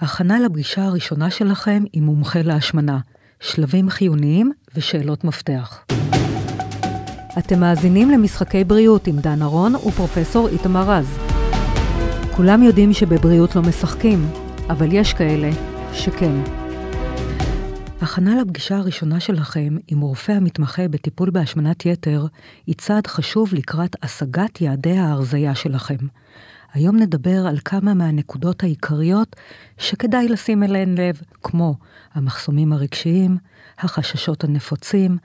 הכנה לפגישה הראשונה שלכם עם מומחה להשמנה, שלבים חיוניים ושאלות מפתח. אתם מאזינים למשחקי בריאות עם דן ארון ופרופסור איתמר רז. כולם יודעים שבבריאות לא משחקים, אבל יש כאלה שכן. הכנה לפגישה הראשונה שלכם עם רופא המתמחה בטיפול בהשמנת יתר היא צעד חשוב לקראת השגת יעדי ההרזייה שלכם. היום נדבר על כמה מהנקודות העיקריות שכדאי לשים אליהן לב, כמו המחסומים הרגשיים, החששות הנפוצים,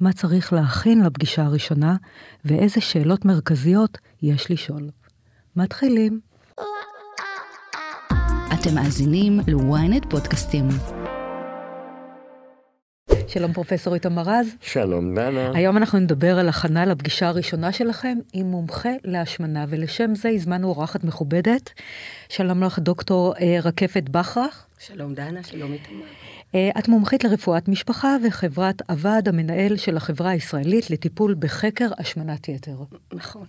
מה צריך להכין לפגישה הראשונה, ואיזה שאלות מרכזיות יש לשאול. מתחילים. אתם מאזינים ל-ynet פודקאסטים. שלום פרופסור איתמר רז. שלום דנה. היום אנחנו נדבר על הכנה לפגישה הראשונה שלכם עם מומחה להשמנה, ולשם זה הזמנו אורחת מכובדת. שלום לך דוקטור אה, רקפת בכרך. שלום דנה, שלום איתמר. אה, את מומחית לרפואת משפחה וחברת הוועד המנהל של החברה הישראלית לטיפול בחקר השמנת יתר. נכון.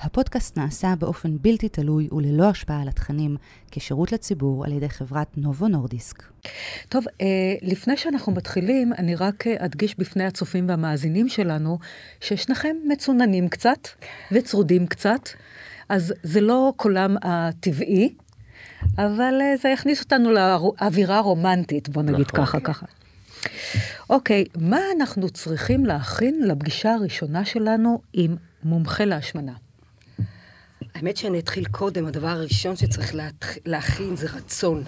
הפודקאסט נעשה באופן בלתי תלוי וללא השפעה על התכנים, כשירות לציבור על ידי חברת נובו נורדיסק. טוב, אה, לפני שאנחנו מתחילים, אני רק אדגיש בפני הצופים והמאזינים שלנו, ששניכם מצוננים קצת וצרודים קצת, אז זה לא קולם הטבעי, אבל אה, זה יכניס אותנו לאווירה רומנטית, בוא נגיד נכון. ככה, ככה. אוקיי, מה אנחנו צריכים להכין לפגישה הראשונה שלנו עם מומחה להשמנה? האמת שאני אתחיל קודם, הדבר הראשון שצריך להכין זה רצון.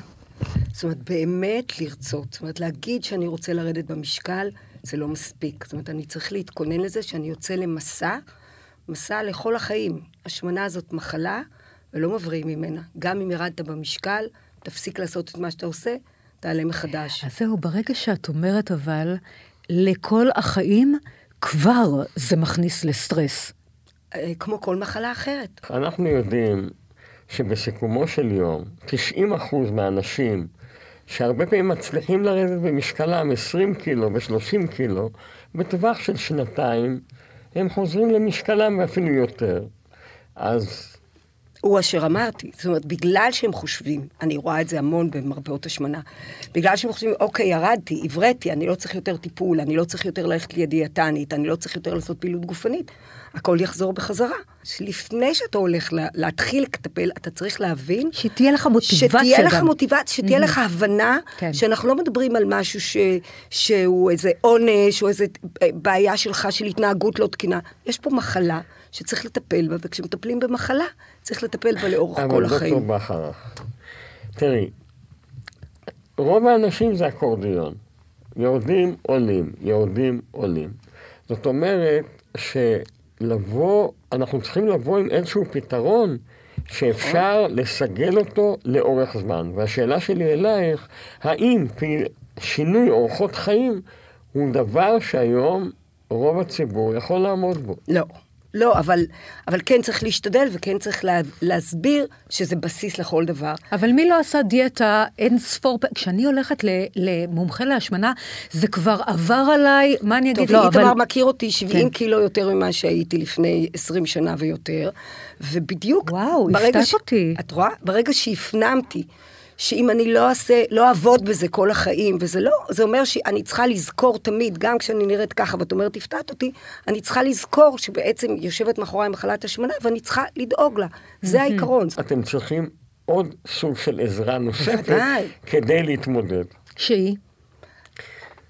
זאת אומרת, באמת לרצות. זאת אומרת, להגיד שאני רוצה לרדת במשקל, זה לא מספיק. זאת אומרת, אני צריך להתכונן לזה שאני יוצא למסע, מסע לכל החיים. השמנה הזאת מחלה, ולא מבריאים ממנה. גם אם ירדת במשקל, תפסיק לעשות את מה שאתה עושה, תעלה מחדש. אז זהו, ברגע שאת אומרת אבל, לכל החיים, כבר זה מכניס לסטרס. אה, כמו כל מחלה אחרת. אנחנו יודעים שבסיכומו של יום, 90% מהאנשים שהרבה פעמים מצליחים לרדת במשקלם 20 קילו ו-30 קילו, בטווח של שנתיים הם חוזרים למשקלם ואפילו יותר. אז... הוא אשר אמרתי, זאת אומרת, בגלל שהם חושבים, אני רואה את זה המון במרפאות השמנה, בגלל שהם חושבים, אוקיי, ירדתי, הבראתי, אני לא צריך יותר טיפול, אני לא צריך יותר ללכת לידיאטנית, אני לא צריך יותר לעשות פעילות גופנית, הכל יחזור בחזרה. לפני שאתה הולך לה, להתחיל לטפל, אתה צריך להבין... שתהיה לך מוטיבציה שתהיה גם. לך מוטיבציה, שתהיה mm-hmm. לך הבנה, כן. שאנחנו לא מדברים על משהו ש, שהוא איזה עונש, או איזה בעיה שלך של התנהגות לא תקינה. יש פה מחלה שצריך לטפל בה, וכשמטפלים במחלה, צריך לטפל בה לאורך כל החיים. אבל דוקטור בכר, תראי, רוב האנשים זה אקורדיון. יורדים, עולים, יורדים, עולים. זאת אומרת ש... לבוא, אנחנו צריכים לבוא עם איזשהו פתרון שאפשר לסגל אותו לאורך זמן. והשאלה שלי אלייך, האם שינוי אורחות חיים הוא דבר שהיום רוב הציבור יכול לעמוד בו? לא. לא, אבל, אבל כן צריך להשתדל וכן צריך לה, להסביר שזה בסיס לכל דבר. אבל מי לא עשה דיאטה אין ספור פעמים? כשאני הולכת למומחה להשמנה, זה כבר עבר עליי, מה אני אגיד? טוב, לא, איתמר אבל... מכיר אותי 70 כן. קילו יותר ממה שהייתי לפני 20 שנה ויותר, ובדיוק... וואו, הפתעת ש... אותי. את רואה? ברגע שהפנמתי שאם אני לא אעשה, לא אעבוד בזה כל החיים, וזה לא, זה אומר שאני צריכה לזכור תמיד, גם כשאני נראית ככה, ואת אומרת, הפתעת אותי, אני צריכה לזכור שבעצם יושבת מאחורי מחלת השמנה, ואני צריכה לדאוג לה. זה העיקרון. אתם צריכים עוד סוג של עזרה נוספת כדי להתמודד. שהיא?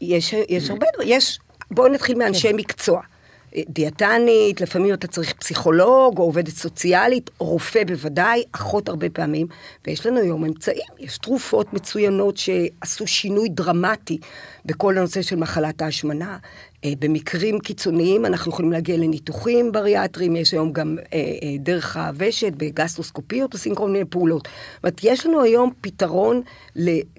יש, יש הרבה דברים, יש, בואו נתחיל מאנשי מקצוע. דיאטנית, לפעמים אתה צריך פסיכולוג או עובדת סוציאלית, רופא בוודאי, אחות הרבה פעמים, ויש לנו היום אמצעים, יש תרופות מצוינות שעשו שינוי דרמטי בכל הנושא של מחלת ההשמנה. אה, במקרים קיצוניים אנחנו יכולים להגיע לניתוחים בריאטריים, יש היום גם אה, אה, דרך הוושת, בגסטרוסקופיות עושים כל מיני פעולות. זאת אומרת, יש לנו היום פתרון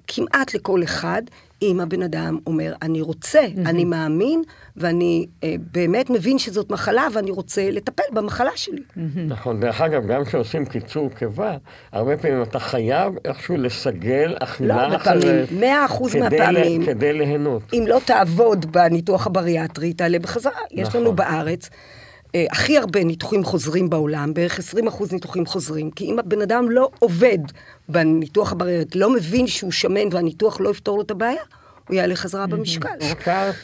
כמעט לכל אחד. אם הבן אדם אומר, אני רוצה, mm-hmm. אני מאמין, ואני אה, באמת מבין שזאת מחלה, ואני רוצה לטפל במחלה שלי. Mm-hmm. נכון, דרך אגב, גם כשעושים קיצור קיבה, הרבה פעמים אתה חייב איכשהו לסגל אכילה לא, אחרת. מאה אחוז מהפעמים. כדי ליהנות. אם לא תעבוד בניתוח הבריאטרי, תעלה בחזרה. נכון. יש לנו בארץ אה, הכי הרבה ניתוחים חוזרים בעולם, בערך 20 אחוז ניתוחים חוזרים, כי אם הבן אדם לא עובד בניתוח הבררת, לא מבין שהוא שמן והניתוח לא יפתור לו את הבעיה, הוא יעלה חזרה במשקל. הזכרת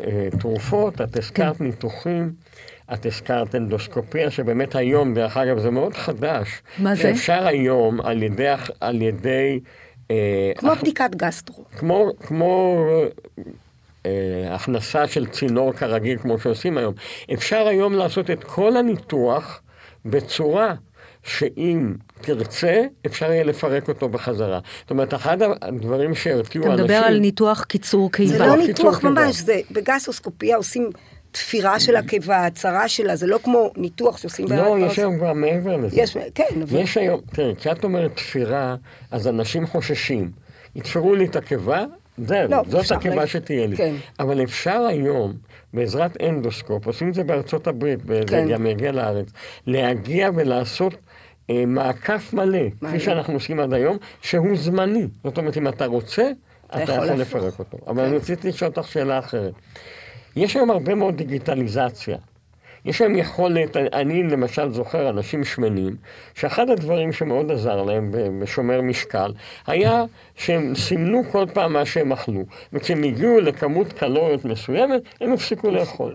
אה, תרופות, את הזכרת ניתוחים. את הזכרת אנדוסקופיה, שבאמת היום, דרך אגב, זה מאוד חדש. מה זה? שאפשר היום על ידי... על ידי אה, כמו אח- בדיקת גסטרו. כמו, כמו הכנסה של צינור כרגיל, כמו שעושים היום. אפשר היום לעשות את כל הניתוח בצורה שאם תרצה, אפשר יהיה לפרק אותו בחזרה. זאת אומרת, אחד הדברים שהרתיעו אתה אנשים... מדבר על ניתוח קיצור קיבה. זה לא ניתוח. ממש, זה בגסטרוסקופיה עושים תפירה של הקיבה, הצרה שלה, זה לא כמו ניתוח שעושים לא, יש היום כבר מעבר לזה. יש, כן, אבל... יש היום, תראה, כשאת אומרת תפירה, אז אנשים חוששים. יתפרו לי את הקיבה, זהו, לא, זאת הקיבה. שתהיה לי. כן. אבל אפשר היום, בעזרת אנדוסקופ, עושים את זה בארצות הברית, וזה כן. גם יגיע לארץ, להגיע ולעשות אה, מעקף מלא, כפי מעניין. שאנחנו עושים עד היום, שהוא זמני. זאת אומרת, אם אתה רוצה, אתה, יכול. לפרק אותו. אבל כן. אני רציתי לשאול אותך שאלה אחרת. יש היום הרבה מאוד דיגיטליזציה. יש להם יכולת, אני למשל זוכר אנשים שמנים, שאחד הדברים שמאוד עזר להם בשומר משקל, היה שהם סימנו כל פעם מה שהם אכלו, וכשהם הגיעו לכמות קלוריות מסוימת, הם הפסיקו לאכול.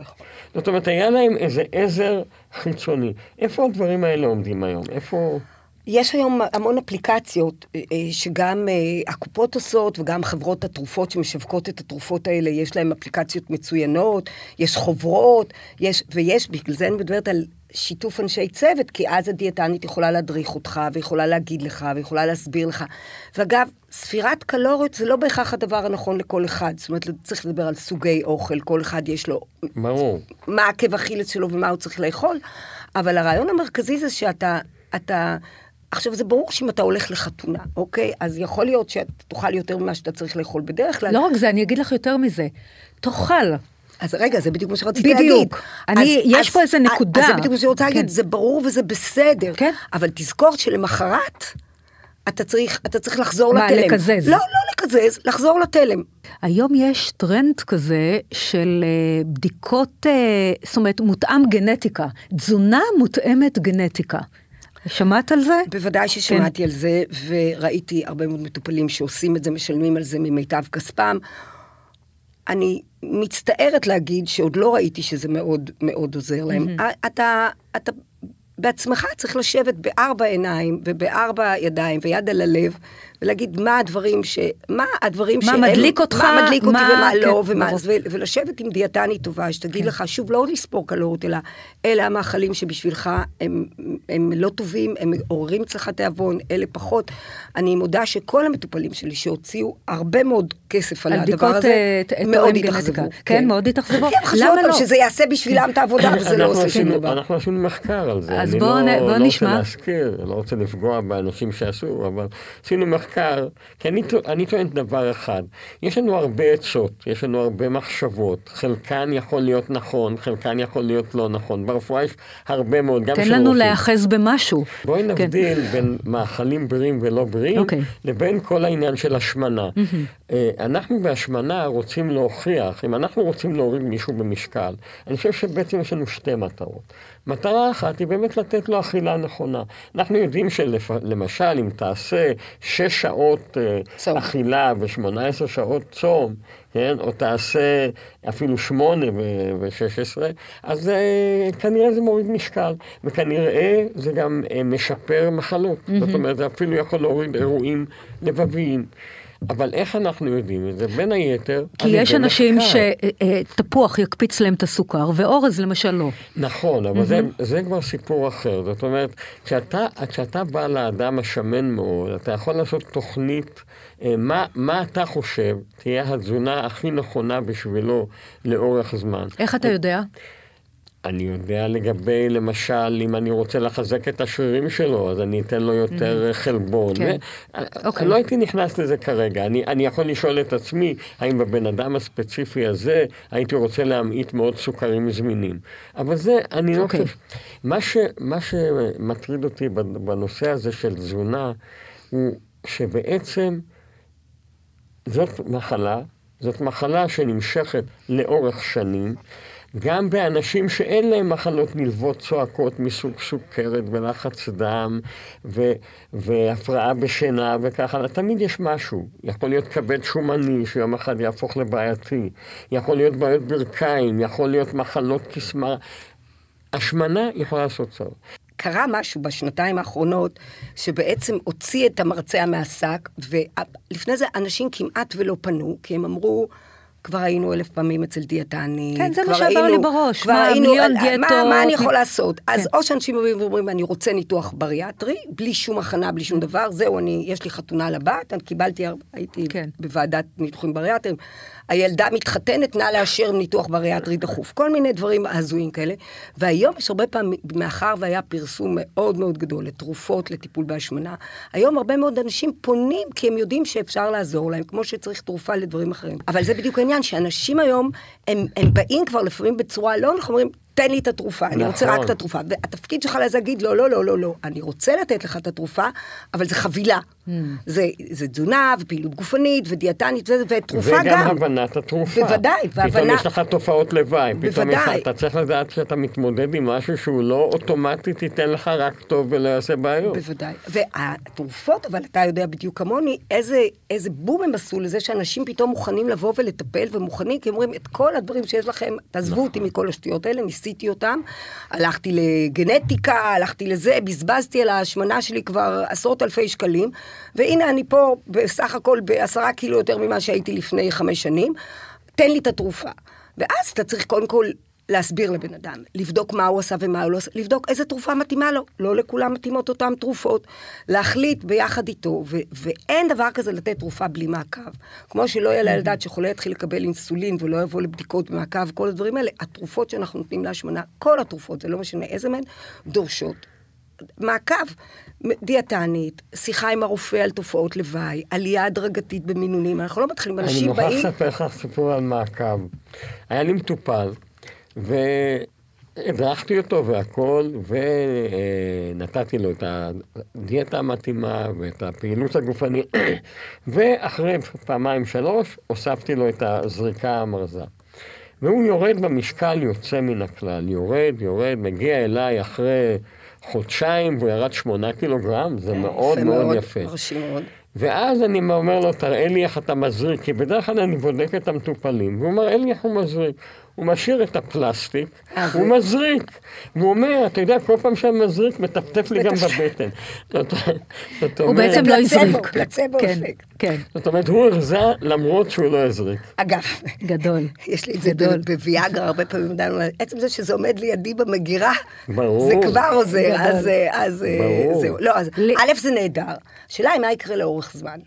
זאת אומרת, היה להם איזה עזר חיצוני. איפה הדברים האלה עומדים היום? איפה... יש היום המון אפליקציות אה, אה, שגם אה, הקופות עושות וגם חברות התרופות שמשווקות את התרופות האלה, יש להן אפליקציות מצוינות, יש חוברות, יש, ויש, בגלל זה אני מדברת על שיתוף אנשי צוות, כי אז הדיאטנית יכולה להדריך אותך, ויכולה להגיד לך, ויכולה להסביר לך. ואגב, ספירת קלוריות זה לא בהכרח הדבר הנכון לכל אחד. זאת אומרת, צריך לדבר על סוגי אוכל, כל אחד יש לו ברור. מה עקב אכילס שלו ומה הוא צריך לאכול, אבל הרעיון המרכזי זה שאתה, אתה, עכשיו זה ברור שאם אתה הולך לחתונה, אוקיי? אז יכול להיות שאתה תאכל יותר ממה שאתה צריך לאכול בדרך כלל. לא רק זה, אני אגיד לך יותר מזה. תאכל. אז רגע, זה בדיוק מה שרציתי בדיוק. להגיד. אני- אז- יש אז- פה איזה נקודה. אז זה בדיוק מה שאני רוצה כן. להגיד, זה ברור וזה בסדר. כן. אבל תזכור שלמחרת, אתה צריך, אתה צריך לחזור מה, לתלם. לקזז? לא, לא לקזז, לחזור לתלם. היום יש טרנד כזה של אה, בדיקות, אה, זאת אומרת, מותאם גנטיקה. תזונה מותאמת גנטיקה. שמעת על זה? בוודאי ששמעתי על זה, וראיתי הרבה מאוד מטופלים שעושים את זה, משלמים על זה ממיטב כספם. אני מצטערת להגיד שעוד לא ראיתי שזה מאוד מאוד עוזר להם. אתה, אתה בעצמך צריך לשבת בארבע עיניים ובארבע ידיים ויד על הלב, ולהגיד מה הדברים ש... מה הדברים מה שהם... מדליק אותך, מה מדליק אותי מה- ומה כן, לא, ומה... ו- ולשבת עם דיאטנית טובה, שתגיד לך, שוב, לא לספור קלוריות, אלא אלה המאכלים שבשבילך הם, הם לא טובים, הם עוררים אצלך תיאבון, אלה פחות. אני מודה שכל המטופלים שלי שהוציאו הרבה מאוד כסף על, על הדבר הזה, ת- מאוד התאכזבו. גנטיקה. כן, מאוד התאכזבו. כן, חשבו למה עוד פעם לא? שזה יעשה בשבילם את העבודה, וזה לא עושה שום דבר. אנחנו עשינו מחקר על זה. אז אני בואו לא, נ- בואו לא נשמע. רוצה להזכיר, לא רוצה לפגוע באנשים שעשו, אבל עשינו מחקר, כי אני, אני טוען דבר אחד, יש לנו הרבה עצות, יש לנו הרבה מחשבות, חלקן יכול להיות נכון, חלקן יכול להיות לא נכון. ברפואה יש הרבה מאוד, גם תן של לנו רופאים. להיאחז במשהו. בואי כן. נבדיל בין מאכלים בריאים ולא בריאים, אוקיי. לבין כל העניין של השמנה. אה, אנחנו בהשמנה רוצים להוכיח, אם אנחנו רוצים להוריד מישהו במשקל, אני חושב שבעצם יש לנו שתי מטרות. מטרה אחת היא באמת לתת לו אכילה נכונה. אנחנו יודעים שלמשל, אם תעשה שש שעות אה, צום. אכילה ו-18 שעות צום, כן, או תעשה אפילו שמונה ושש עשרה, אז אה, כנראה זה מוריד משקל, וכנראה זה גם אה, משפר מחלות. זאת אומרת, זה אפילו יכול להוריד אירועים לבביים. אבל איך אנחנו יודעים את זה? בין היתר, כי יש אנשים. שתפוח יקפיץ להם את הסוכר, ואורז למשל לא. נכון, אבל זה, זה כבר סיפור אחר. זאת אומרת, כשאתה, כשאתה בא לאדם השמן מאוד, אתה יכול לעשות תוכנית, אה, מה, מה אתה חושב תהיה התזונה הכי נכונה בשבילו לאורך זמן. איך אתה יודע? אני יודע לגבי, למשל, אם אני רוצה לחזק את השרירים שלו, אז אני אתן לו יותר חלבון. כן. ו- אוקיי. לא הייתי נכנס לזה כרגע. אני, אני יכול לשאול את עצמי, האם בבן אדם הספציפי הזה, הייתי רוצה להמעיט מאוד סוכרים זמינים. אבל זה, אני לא אוקיי. חושב... מה, ש, מה שמטריד אותי בנושא הזה של תזונה, הוא שבעצם זאת מחלה, זאת מחלה שנמשכת לאורך שנים. גם באנשים שאין להם מחלות נלוות צועקות מסוג סוכרת ולחץ דם ו, והפרעה בשינה וככה, תמיד יש משהו. יכול להיות כבד שומני שיום אחד יהפוך לבעייתי, יכול להיות בעיות ברכיים, יכול להיות מחלות קסמה. השמנה יכולה לעשות צורך. קרה משהו בשנתיים האחרונות שבעצם הוציא את המרצע מהשק, ולפני זה אנשים כמעט ולא פנו, כי הם אמרו, כבר היינו אלף פעמים אצל דיאטנית. כן, זה מה שעבר לי בראש, מה, היינו, מיליון דיאטות. מה, מה אני יכול לעשות? כן. אז או שאנשים באים ואומרים, אני רוצה ניתוח בריאטרי, בלי שום הכנה, בלי שום דבר, זהו, אני, יש לי חתונה לבת, אני קיבלתי, הייתי כן. בוועדת ניתוחים בריאטריים, הילדה מתחתנת, נא לאשר ניתוח בריאטרי דחוף. כל מיני דברים הזויים כאלה. והיום יש הרבה פעמים, מאחר והיה פרסום מאוד מאוד גדול לתרופות לטיפול בהשמנה, היום הרבה מאוד אנשים פונים כי הם יודעים שאפשר לעזור להם, כמו שצריך תרופה לדברים אחרים. אבל זה בדיוק העניין, שאנשים היום, הם, הם באים כבר לפעמים בצורה לא, אנחנו אומרים, תן לי את התרופה, אני רוצה רק נכון. את התרופה. והתפקיד שלך להגיד, לא, לא, לא, לא, לא, אני רוצה לתת לך את התרופה, אבל זה חבילה. זה, זה תזונה, ופעילות גופנית, ודיאטנית, ו- ותרופה וגם גם. הבנת התרופה. בוודאי, פתאום והבנה- יש לך תופעות לוואי. פתאום יש בוודאי. אתה צריך לדעת שאתה מתמודד עם משהו שהוא לא אוטומטית ייתן לך רק טוב ולא יעשה בעיות. בוודאי. והתרופות, אבל אתה יודע בדיוק כמוני, איזה, איזה בום הם עשו לזה שאנשים פתאום מוכנים לבוא ולטפל, ומוכנים, כי אומרים, את כל הדברים שיש לכם, תעזבו אותי מכל השטויות האלה, ניסיתי אותם. הלכתי לגנטיקה, הלכתי לזה, בזבזתי על ההשמנה שלי כבר עשרות אלפי שקלים, והנה אני פה בסך הכל בעשרה קילו יותר ממה שהייתי לפני חמש שנים, תן לי את התרופה. ואז אתה צריך קודם כל להסביר לבן אדם, לבדוק מה הוא עשה ומה הוא לא עשה, לבדוק איזה תרופה מתאימה לו, לא לכולם מתאימות אותן תרופות, להחליט ביחד איתו, ו- ואין דבר כזה לתת תרופה בלי מעקב. כמו שלא יהיה לילד דעת שחולה יתחיל לקבל אינסולין ולא יבוא לבדיקות במעקב, כל הדברים האלה, התרופות שאנחנו נותנים להשמנה, כל התרופות, זה לא משנה איזה מהן, דורשות מעקב. דיאטנית, שיחה עם הרופא על תופעות לוואי, עלייה הדרגתית במינונים, אנחנו לא מתחילים, אני אנשים מוכרח באים... לספר לך סיפור על מעקב. היה לי מטופל, והדרכתי אותו והכל, ונתתי לו את הדיאטה המתאימה ואת הפעילות הגופנית, ואחרי פעמיים שלוש הוספתי לו את הזריקה המרזה. והוא יורד במשקל יוצא מן הכלל, יורד, יורד, מגיע אליי אחרי חודשיים, והוא ירד שמונה קילוגרם, זה מאוד מאוד יפה. מרשים מאוד. ואז אני אומר לו, תראה לי איך אתה מזריק, כי בדרך כלל אני בודק את המטופלים, והוא מראה לי איך הוא מזריק. הוא משאיר את הפלסטיק, אה, הוא מזריק. והוא אומר, אתה יודע, כל פעם שאני מזריק, מטפטף לי גם. בבטן. הוא בעצם לא פלצבו, הזריק. פלצבו כן, אפקט. כן, זאת אומרת, הוא הרזה למרות שהוא לא הזריק. אגב, גדול. יש לי את זה בוויאגרה הרבה פעמים, דנו, עצם זה שזה עומד לידי במגירה, ברור. זה כבר עוזר. אז, אה. זהו. לא, אז א', זה נהדר. השאלה היא מה יקרה לאורך זמן.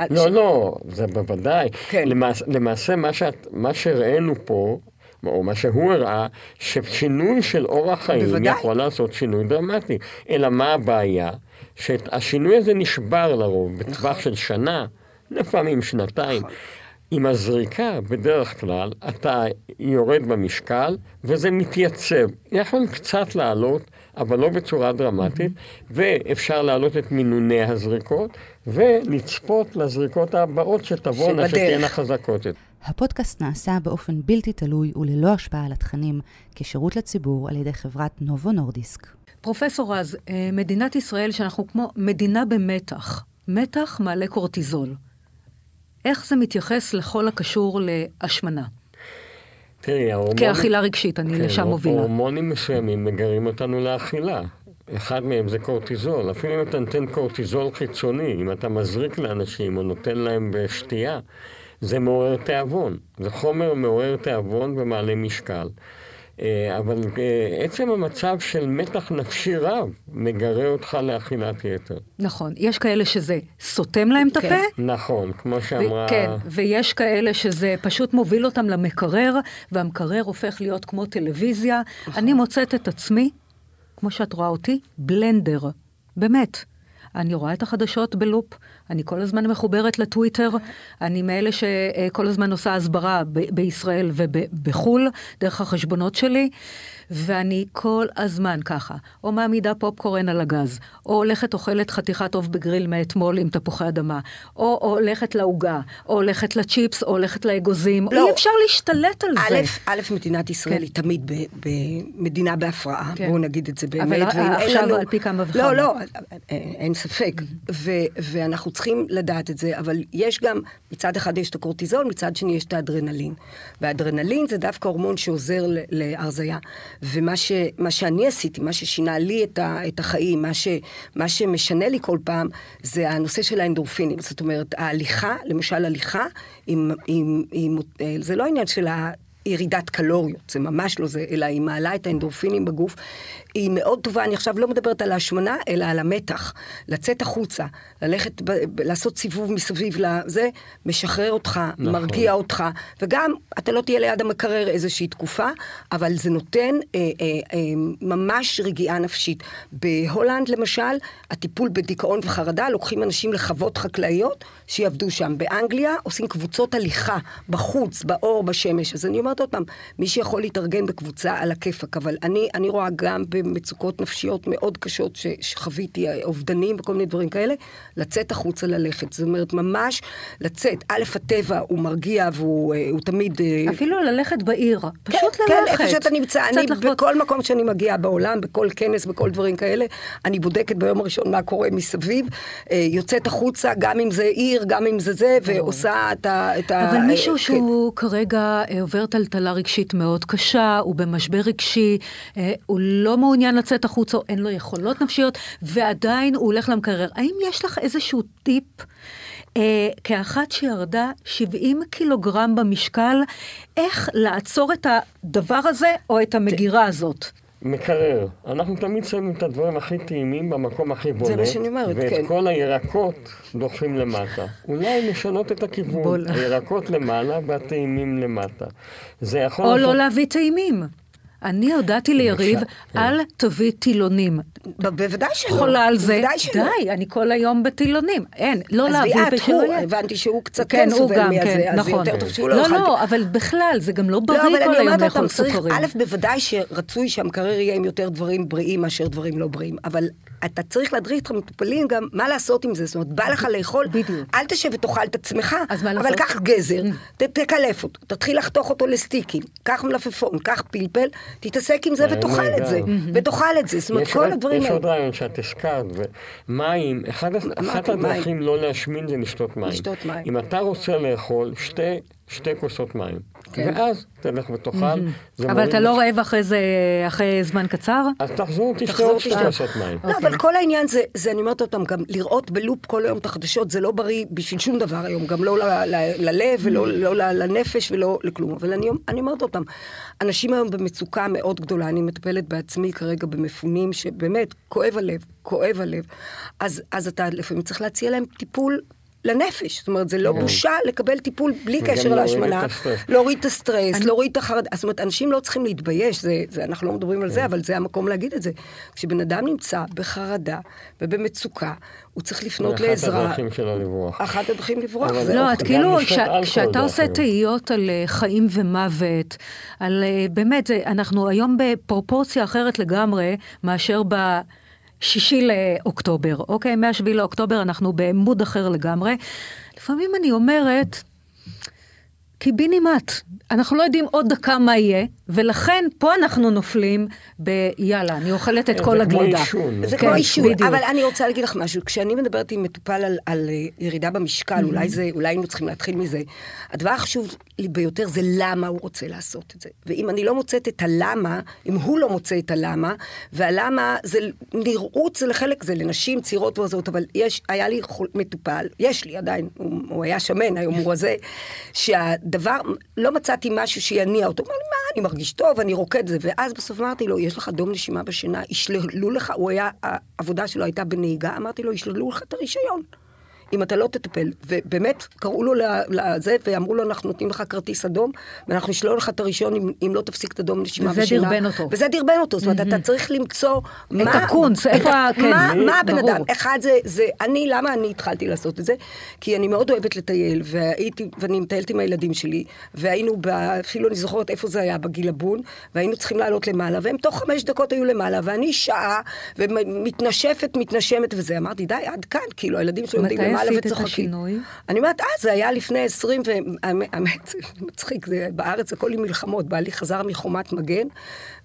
אה, לא, ש- לא, זה בוודאי. כן. למעשה, למעשה מה, שאת, מה שהראינו פה, או מה שהוא הראה, ששינוי של אורח חיים בוודאי. יכול לעשות שינוי דרמטי. אלא מה הבעיה? שהשינוי הזה נשבר לרוב נכון. בטווח של שנה, לפעמים שנתיים. עם הזריקה, בדרך כלל, אתה יורד במשקל וזה מתייצב. יכול קצת לעלות, אבל לא בצורה דרמטית, ואפשר להעלות את מינוני הזריקות, ולצפות לזריקות הבאות שתבואנה. שתהיינה חזקות. הפודקאסט נעשה באופן בלתי תלוי וללא השפעה על התכנים, כשירות לציבור על ידי חברת נובו נורדיסק. פרופסור רז, אה, מדינת ישראל שאנחנו כמו מדינה במתח. מתח מעלה קורטיזול. איך זה מתייחס לכל הקשור להשמנה? תראי, ההורמונים... כאכילה רגשית, אני כן, לשם מובילה. הורמונים מסוימים מגרים אותנו לאכילה. אחד מהם זה קורטיזול. אפילו אם אתה נותן קורטיזול חיצוני, אם אתה מזריק לאנשים או נותן להם בשתייה, זה מעורר תיאבון. זה חומר מעורר תיאבון ומעלה משקל. אה, אבל אה, עצם המצב של מתח נפשי רב מגרה אותך לאכילת יתר. נכון. יש כאלה שזה סותם להם את כן. הפה, נכון, כמו שאמרה... כן, ויש כאלה שזה פשוט מוביל אותם למקרר, והמקרר הופך להיות כמו טלוויזיה. אני מוצאת את עצמי, כמו שאת רואה אותי, בלנדר. באמת. אני רואה את החדשות בלופ, אני כל הזמן מחוברת לטוויטר, אני מאלה שכל הזמן עושה הסברה ב- בישראל ובחו"ל, דרך החשבונות שלי. ואני כל הזמן ככה, או מעמידה פופקורן על הגז, או הולכת אוכלת חתיכת עוף בגריל מאתמול עם תפוחי אדמה, או, או הולכת לעוגה, או הולכת לצ'יפס, או הולכת לאגוזים, לא. אי אפשר להשתלט על א', זה. א', מדינת ישראל כן. היא תמיד במדינה בהפרעה, כן. בואו נגיד את זה באמת. אבל עכשיו לנו- על פי כמה וכמה. לא, לא, אין ספק. ו- ואנחנו צריכים לדעת את זה, אבל יש גם, מצד אחד יש את הקורטיזול, מצד שני יש את האדרנלין. והאדרנלין זה דווקא הורמון שעוזר ל- להרזייה. ומה ש, מה שאני עשיתי, מה ששינה לי את, ה, את החיים, מה, ש, מה שמשנה לי כל פעם, זה הנושא של האנדורפינים. זאת אומרת, ההליכה, למשל הליכה, עם, עם, עם, זה לא עניין של ה... ירידת קלוריות, זה ממש לא זה, אלא היא מעלה את האנדורפינים בגוף. היא מאוד טובה, אני עכשיו לא מדברת על ההשמנה, אלא על המתח. לצאת החוצה, ללכת, ב, לעשות סיבוב מסביב לזה, משחרר אותך, נכון. מרגיע אותך, וגם אתה לא תהיה ליד המקרר איזושהי תקופה, אבל זה נותן אה, אה, אה, ממש רגיעה נפשית. בהולנד למשל, הטיפול בדיכאון וחרדה, לוקחים אנשים לחוות חקלאיות שיעבדו שם. באנגליה עושים קבוצות הליכה, בחוץ, באור, בשמש. אז אני אומרת עוד פעם, מי שיכול להתארגן בקבוצה על הכיפאק, אבל אני, אני רואה גם במצוקות נפשיות מאוד קשות ש, שחוויתי, אובדנים וכל מיני דברים כאלה, לצאת החוצה ללכת. זאת אומרת, ממש לצאת. א', הטבע הוא מרגיע והוא אה, הוא תמיד... אה, אפילו ללכת בעיר, פשוט כן, ללכת. כן, איפה שאתה נמצא, אני לחוות. בכל מקום שאני מגיעה בעולם, בכל כנס, בכל דברים כאלה, אני בודקת ביום הראשון מה קורה מסביב, אה, יוצאת החוצה, גם אם זה עיר, גם אם זה זה, ועושה את ה... את ה- אבל מישהו אה, שהוא כרגע אה, עובר טלטלה רגשית מאוד קשה, הוא במשבר רגשי, הוא לא מעוניין לצאת החוצה, אין לו יכולות נפשיות, ועדיין הוא הולך למקרר. האם יש לך איזשהו טיפ? אה, כאחת שירדה 70 קילוגרם במשקל, איך לעצור את הדבר הזה או את המגירה הזאת? מקרר. אנחנו תמיד שמים את הדברים הכי טעימים במקום הכי בולט. מה שאני אומרת, ואת כן. כל הירקות דוחפים למטה. אולי לשנות את הכיוון. בול. הירקות למעלה והטעימים למטה. זה יכול... או לא לעשות- להביא טעימים. אני הודעתי ליריב, כן. אל תביא טילונים. בוודאי שלא. חולה על זה, בוודאי שלא. די, אני כל היום בטילונים. אין, לא אז להביא הוא, יהיה. הבנתי שהוא קצת כן, כן הוא סובל גם, מזה, כן, אז זה נכון. יותר טוב שהוא לא לא, יאכל. לא, אבל בכלל, זה גם לא בריא לא, אבל כל היום לאכול סוכרים. א', בוודאי שרצוי שהמקרר יהיה עם יותר דברים בריאים מאשר דברים לא בריאים, אבל אתה צריך להדריך את המטופלים גם מה לעשות עם זה, זאת אומרת, בא לך לאכול, בדיוק. אל תשב ותאכל את עצמך, אז אבל? קח גזר, ת- תקלף אותו, תתחיל לחתוך אותו לסטיקים, קח מלפפון, קח פלפל, תתעסק עם זה זה ותאכל את זה. ותאכל את זה, זאת אומרת, יש כל הדברים יש האלה. עוד רעיון שאת הזכרת, הס- אחת מים. הדרכים לא להשמין זה לשתות מים. לשתות מים. אם אתה רוצה לאכול, שתי, שתי כוסות מים. כן. ואז תלך ותאכל. זה אבל אתה לא לך- רעב אחרי זה, אחרי זמן קצר? אז תחזור, תשתה עוד שתי. כוסות מים. לא, אבל כל העניין זה, זה, אני אומרת אותם, גם לראות בלופ כל היום את החדשות, זה לא בריא בשביל שום דבר היום, גם לא ללב ולא לא ל- לנפש ולא לכלום. אבל אני, אני אומרת אותם, אנשים היום במצוקה מאוד גדולה, אני מטפלת בעצמי כרגע במפונים, שבאמת, כואב הלב, כואב הלב. אז, אז אתה לפעמים צריך להציע להם טיפול. לנפש, זאת אומרת, זה לא בושה לקבל טיפול בלי קשר להשמנה. להוריד את הסטרס, להוריד את החרדה, זאת אומרת, אנשים לא צריכים להתבייש, זה, זה, אנחנו לא מדברים על זה, אבל זה המקום להגיד את זה. כשבן אדם נמצא בחרדה ובמצוקה, הוא צריך לפנות זה אחת לעזרה. הדרכים שלו לברוח. אחת הדרכים לברוח, לא, את כאילו, כשאתה עושה. תהיות על אה, חיים ומוות, על אה, באמת, אנחנו היום בפרופורציה אחרת לגמרי מאשר ב... שישי לאוקטובר, אוקיי? מהשביעי לאוקטובר אנחנו בעמוד אחר לגמרי. לפעמים אני אומרת, קיבינימט, אנחנו לא יודעים עוד דקה מה יהיה, ולכן פה אנחנו נופלים ביאללה, אני אוכלת את זה כל כמו הגלידה. עישון, זה כן, כמו עישון, בדיוק. אבל אני רוצה להגיד לך משהו, כשאני מדברת עם מטופל על, על ירידה במשקל, אולי זה, אולי היינו צריכים להתחיל מזה, הדבר החשוב ביותר זה למה הוא רוצה לעשות את זה. ואם אני לא מוצאת את הלמה, אם הוא לא מוצא את הלמה, והלמה זה נראות זה לחלק, זה לנשים צעירות וזאת, אבל יש, היה לי חול, מטופל, יש לי עדיין, הוא, הוא היה שמן, היום הוא רזה, שהדבר, לא מצאתי משהו שיניע אותו, הוא אמר לי, מה, אני מרגיש טוב, אני רוקד את זה, ואז בסוף אמרתי לו, יש לך דום נשימה בשינה, ישללו לך, הוא היה, העבודה שלו הייתה בנהיגה, אמרתי לו, ישללו לך את הרישיון. אם אתה לא תטפל. ובאמת, קראו לו לזה, ואמרו לו, אנחנו נותנים לך כרטיס אדום, ואנחנו נשלול לך את הרישיון אם, אם לא תפסיק את אדום נשימה וזה ושינה. דרבן אותו. וזה דרבן אותו, זאת אומרת, אתה צריך למצוא מה... הקונץ, איפה ה- כן, מה, מה הבן ברור. אדם? אחד זה, זה, אני, למה אני התחלתי לעשות את זה? כי אני מאוד אוהבת לטייל, והייתי, ואני מטיילת עם הילדים שלי, והיינו, ב, אפילו אני זוכרת איפה זה היה, בגילבון, והיינו צריכים לעלות למעלה, והם תוך חמש דקות היו למעלה, ואני שעה, ומתנשפת, מתנשמת וזה. אמרתי, די, עד כאן, כאילו, הילדים למעלה עשית את. השינוי? אני אומרת, אה, זה היה לפני 20, והאמת, זה מצחיק, זה, בארץ הכל עם מלחמות. בעלי חזר מחומת מגן,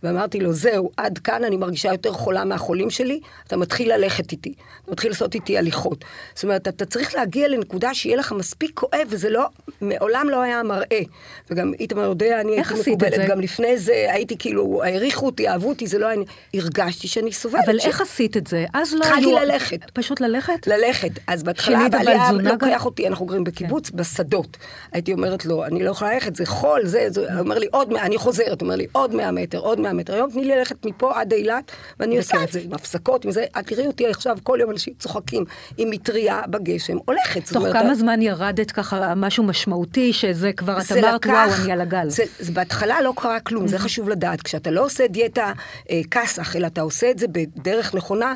ואמרתי לו, זהו, עד כאן אני מרגישה יותר חולה מהחולים שלי, אתה מתחיל ללכת איתי, אתה מתחיל לעשות איתי הליכות. זאת אומרת, אתה צריך להגיע לנקודה שיהיה לך מספיק כואב, וזה לא, מעולם לא היה מראה. וגם איתמר יודע, אני הייתי מקובלת? גם לפני זה הייתי כאילו, העריכו אותי, אהבו אותי, זה לא היה... הרגשתי שאני סובלת. אבל ש- איך עשית את זה? אז לא התחלתי היו... ללכת. פשוט ללכת? ללכת. אז בהתחלה אבל היה לוקח? כן. אותי, אנחנו גרים בקיבוץ, בשדות. הייתי אומרת לו, אני לא יכולה ללכת, זה חול, זה, זה, אומר לי, עוד 100, אני חוזרת, אומר לי, עוד 100 מטר, עוד 100 מטר. היום תני לי ללכת מפה עד אילת, ואני עושה את זה עם הפסקות, עם זה. את תראי אותי עכשיו, כל יום אנשים צוחקים, עם מטריה בגשם, הולכת. תוך אומרת, כמה זמן ירדת ככה משהו משמעותי, שזה כבר, את אמרת, לקח- וואו, אני על הגל. זה, זה בהתחלה לא קרה כלום, זה חשוב לדעת. כשאתה לא עושה דיאטה אה, כסח, אלא אתה עושה את זה בדרך נכונה,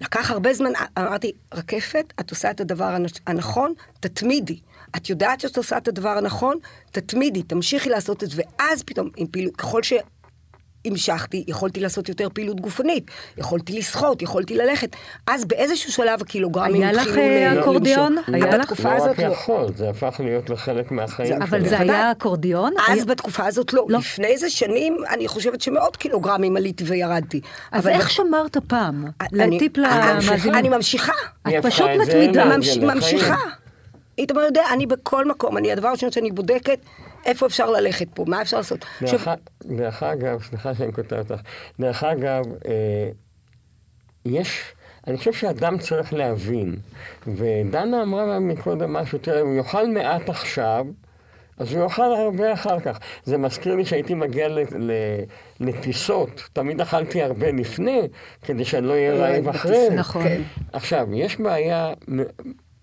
לקח הרבה זמן, אמרתי, רקפת, את עושה את הדבר הנ- הנכון, תתמידי. את יודעת שאת עושה את הדבר הנכון, תתמידי, תמשיכי לעשות את זה, ואז פתאום, עם פעילות, ככל ש... המשכתי, יכולתי לעשות יותר פעילות גופנית, יכולתי לשחות, יכולתי ללכת. אז באיזשהו שלב הקילוגרמים היה לך, התחילו אה, אקורדיון? למשוך. היה אבל לך? בתקופה לא הזאת רק לא. יכול, זה הפך להיות לחלק מהחיים זה- אבל שלי. זה. היה אקורדיון? אז היה- בתקופה הזאת לא. לא. לפני זה שנים, אני חושבת שמאות קילוגרמים עליתי וירדתי. אז איך שמרת פעם? אני- לטיפ אני- למאזינים. אני ממשיכה. את פשוט מתמידה. ממשיכה. איתמר יודע, אני בכל מקום, אני, הדבר הראשון שאני בודקת, איפה אפשר ללכת פה, מה אפשר לעשות. עכשיו, דרך, דרך אגב, סליחה שאני קוטע אותך, דרך אגב, אה, יש, אני חושב שאדם צריך להבין, ודנה אמרה מקודם משהו, תראה, הוא יאכל מעט עכשיו, אז הוא יאכל הרבה אחר כך. זה מזכיר לי שהייתי מגיע לטיסות, תמיד אכלתי הרבה לפני, כדי שאני לא אהיה רעב אחרי. נכון. כן. עכשיו, יש בעיה,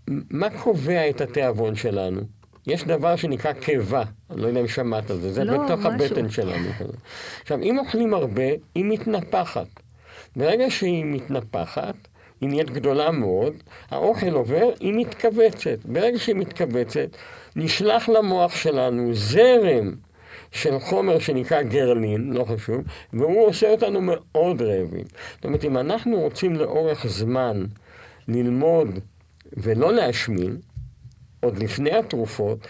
מה קובע את התיאבון שלנו? יש דבר שנקרא קיבה, אני לא יודע אם שמעת על זה, זה לא, בתוך משהו. הבטן שלנו. כזה. עכשיו, אם אוכלים הרבה, היא מתנפחת. ברגע שהיא מתנפחת, היא נהיית גדולה מאוד, האוכל עובר, היא מתכווצת. ברגע שהיא מתכווצת, נשלח למוח שלנו זרם של חומר שנקרא גרלין, לא חשוב, והוא עושה אותנו מאוד רעבים. זאת אומרת, אם אנחנו רוצים לאורך זמן ללמוד ולא להשמין, עוד לפני התרופות,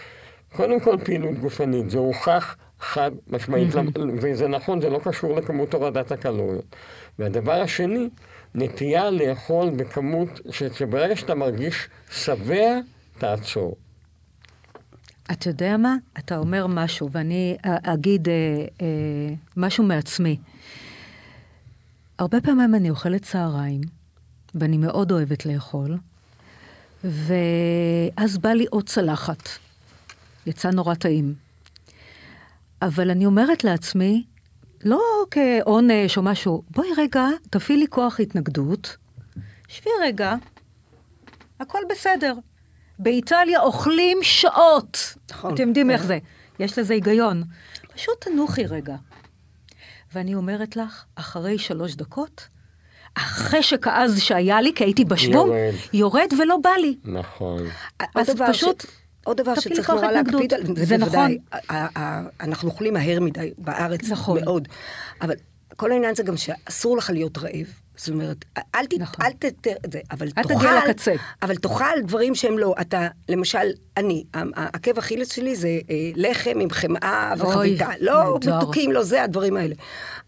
קודם כל פעילות גופנית, זה הוכח חד משמעית, וזה נכון, זה לא קשור לכמות הורדת הקלוריות. והדבר השני, נטייה לאכול בכמות, שברגע שאתה מרגיש שבע, תעצור. אתה יודע מה? אתה אומר משהו, ואני אגיד אה, אה, משהו מעצמי. הרבה פעמים אני אוכלת צהריים, ואני מאוד אוהבת לאכול, ואז בא לי עוד צלחת. יצא נורא טעים. אבל אני אומרת לעצמי, לא כעונש או משהו, בואי רגע, תפעילי כוח התנגדות, שבי רגע, הכל בסדר. באיטליה אוכלים שעות. נכון. אתם יודעים איך זה. יש לזה היגיון. פשוט תנוחי רגע. ואני אומרת לך, אחרי שלוש דקות, החשק העז שהיה לי, כי הייתי בשוונג, יורד. יורד ולא בא לי. נכון. אז פשוט ש... עוד דבר שצריך נורא. להקפיד על זה בוודאי. נכון. אנחנו אוכלים מהר מדי בארץ, נכון. מאוד. אבל כל העניין זה גם שאסור לך להיות רעב. זאת אומרת, אל ת... נכון. אל ת... זה, אבל אל תאכל... תגיע לקצה. אבל תאכל דברים שהם לא. אתה, למשל, אני, העקב אכילס שלי זה אה, לחם עם חמאה וחביתה. לא. מתוקים, לא זה, הדברים האלה.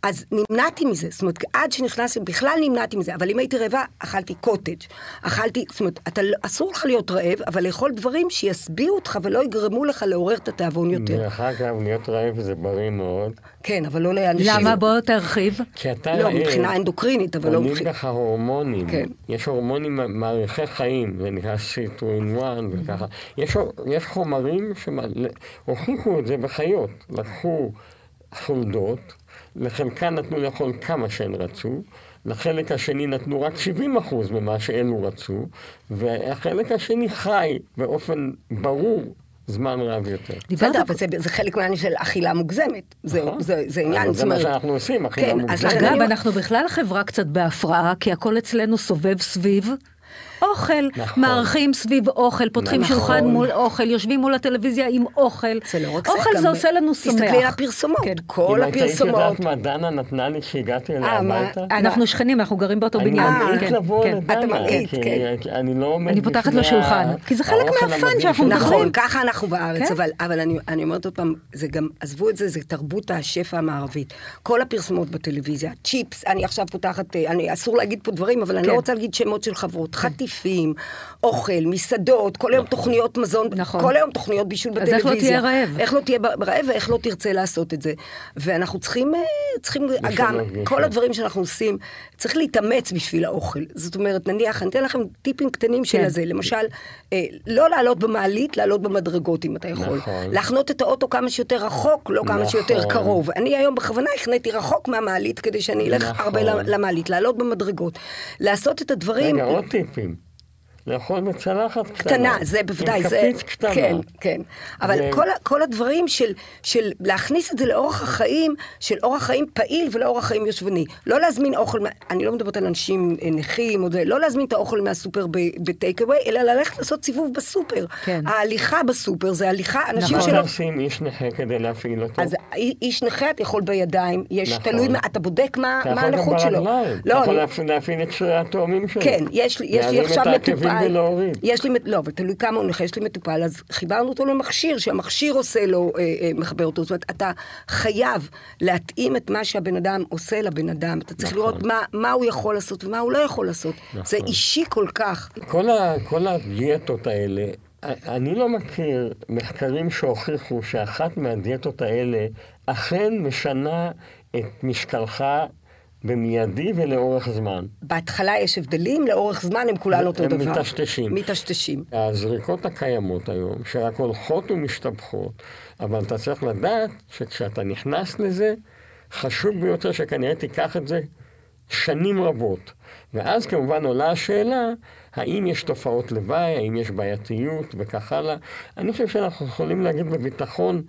אז נמנעתי מזה, זאת אומרת, עד שנכנסתי, בכלל נמנעתי מזה, אבל אם הייתי רעבה, אכלתי קוטג', אכלתי, זאת אומרת, אתה, לא- אסור לך להיות רעב, אבל לאכול דברים שישביעו אותך ולא יגרמו לך לעורר את התיאבון יותר. דרך אגב, להיות רעב זה בריא מאוד, כן, אבל לא לאנשים. למה? בוא תרחיב. כי אתה לא, מבחינה אנדוקרינית, אבל לא עולים מבחינה... לך הורמונים, כן. יש הורמונים מאריכי חיים, זה נקרא סיטרואין 1 וככה. יש, יש חומרים שהוכיחו את זה בחיות. לקחו חולדות, לחלקן נתנו לאכול כמה שהן רצו, לחלק השני נתנו רק 70 אחוז ממה שאלו רצו, והחלק השני חי באופן ברור זמן רב יותר. בסדר, אבל זה, זה חלק מהעניין של אכילה מוגזמת. זה, נכון. זה, זה עניין, זה מה. שאנחנו עושים, אכילה כן, אז מוגזמת. אגב, אנחנו בכלל חברה קצת בהפרעה, כי הכל אצלנו סובב סביב אוכל. נכון. מארחים סביב אוכל, פותחים נכון. שולחן מול אוכל, יושבים מול הטלוויזיה עם אוכל. זה לא רק זה, אוכל זה עושה לנו שמח. תסתכלי על הפרסומות, כן. כל אם היית הפרסומות. יודעת מה דנה נתנה לי כשהגעתי אליה אה, הביתה? אנחנו שכנים, אנחנו גרים באותו אני בניין. ממעיט כן, לבוא כן. לדנה, כי- כן. כי אני לא עומד אני פותחת בפני לו שולחן, כי זה חלק מהפאן שאנחנו מדברים. נכון, ככה אנחנו בארץ. אבל, אני, אני אומרת עוד פעם, זה גם, עזבו את זה, זה תרבות השפע המערבית. כל הפרסומות בטלוויזיה, צ'יפס, אני עכשיו פותחת, אה, אני, אסור להגיד פה דברים, אבל אני. לא רוצה להגיד שמות של חברות, חטיפים, אוכל, מסעדות, כל היום תוכניות מזון, נכון. כל היום תוכניות בישול אז בטלוויזיה. איך לא תהיה רעב? איך לא תהיה רעב ואיך לא תרצה לעשות את זה. ואנחנו צריכים, אה, צריכים, גם. כל הדברים שאנחנו עושים, צריך להתאמץ בשביל האוכל. זאת אומרת, נניח, אני אתן לכם טיפים קטנים של כן. הזה. למשל, אה, לא לעלות במעלית, לעלות במדרגות, אם אתה יכול. נכון. להחנות את האוטו כמה שיותר רחוק, לא כמה שיותר נכון. קרוב. אני היום בכוונה החניתי רחוק מהמעלית, כדי שאני אלך נכון. הרבה למעלית, לעלות במדרגות. לעשות את הדברים... רגע, עוד טיפים. לאכול בצלחת קטנה. קטנה, זה בוודאי, עם זה... כפית קטנה. כן, כן. אבל ו- כל, כל הדברים של, של להכניס את זה לאורח החיים, של אורח חיים פעיל ולאורח חיים יושבני. לא להזמין אוכל, אני לא מדברת על אנשים אה, נכים, או זה, לא להזמין את האוכל מהסופר בטייק אווי, אלא ללכת לעשות סיבוב בסופר. כן. ההליכה בסופר זה הליכה, אנשים נכון. שלא... תעשי עם איש נכה כדי להפעיל אותו? אז אי- איש נכה אתה יכול בידיים, יש נכון. תלוי, מה- אתה בודק מה, אתה מה יכול גם הנכות שלו. ברגליים. אתה לא, יכול אני- להפעיל- את שרירי התאומים שלו. כן, יש לי, יש לי עכשיו מטופל, ולהוריד. יש לי, לא, אבל תלוי כמה הוא נכה, יש לי מטופל, אז חיברנו אותו למכשיר, שהמכשיר עושה לו, אה, אה, מחבר אותו. זאת אומרת, אתה חייב להתאים את מה שהבן אדם עושה לבן אדם. אתה צריך נכון. לראות מה, מה הוא יכול לעשות ומה הוא לא יכול לעשות. נכון. זה אישי כל כך. כל, ה, כל הדיאטות האלה, אני לא מכיר מחקרים שהוכיחו שאחת מהדיאטות האלה אכן משנה את משקלך במיידי ולאורך זמן. בהתחלה יש הבדלים, לאורך זמן הם כולן אותו הם דבר. מטשטשים. מטשטשים. הזריקות הקיימות היום, שרק הולכות ומשתבחות, אבל אתה צריך לדעת שכשאתה נכנס לזה, חשוב ביותר שכנראה תיקח את זה שנים רבות. ואז כמובן עולה השאלה, האם יש תופעות לוואי, האם יש בעייתיות וכך הלאה. אני חושב שאנחנו יכולים להגיד בביטחון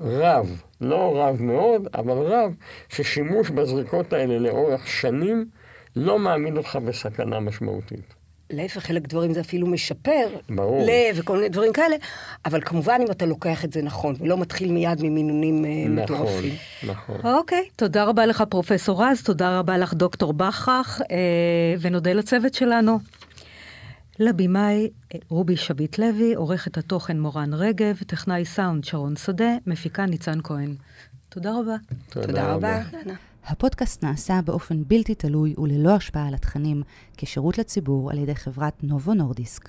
רב, לא רב מאוד, אבל רב, ששימוש בזריקות האלה לאורך שנים לא מעמיד אותך בסכנה משמעותית. להפך, חלק דברים זה אפילו משפר. ברור. לב וכל מיני דברים כאלה, אבל כמובן אם אתה לוקח את זה נכון, ולא מתחיל מיד ממינונים אה, נכון, מטורפים. נכון. אוקיי, תודה רבה לך פרופסור רז, תודה רבה לך דוקטור בכרך, אה, ונודה לצוות שלנו. לבימאי אה, רובי שביט לוי, עורכת התוכן מורן רגב, טכנאי סאונד שרון שדה, מפיקה ניצן כהן. תודה רבה. תודה רבה. דנה. הפודקאסט נעשה באופן בלתי תלוי וללא השפעה על התכנים, כשירות לציבור על ידי חברת נובו נורדיסק.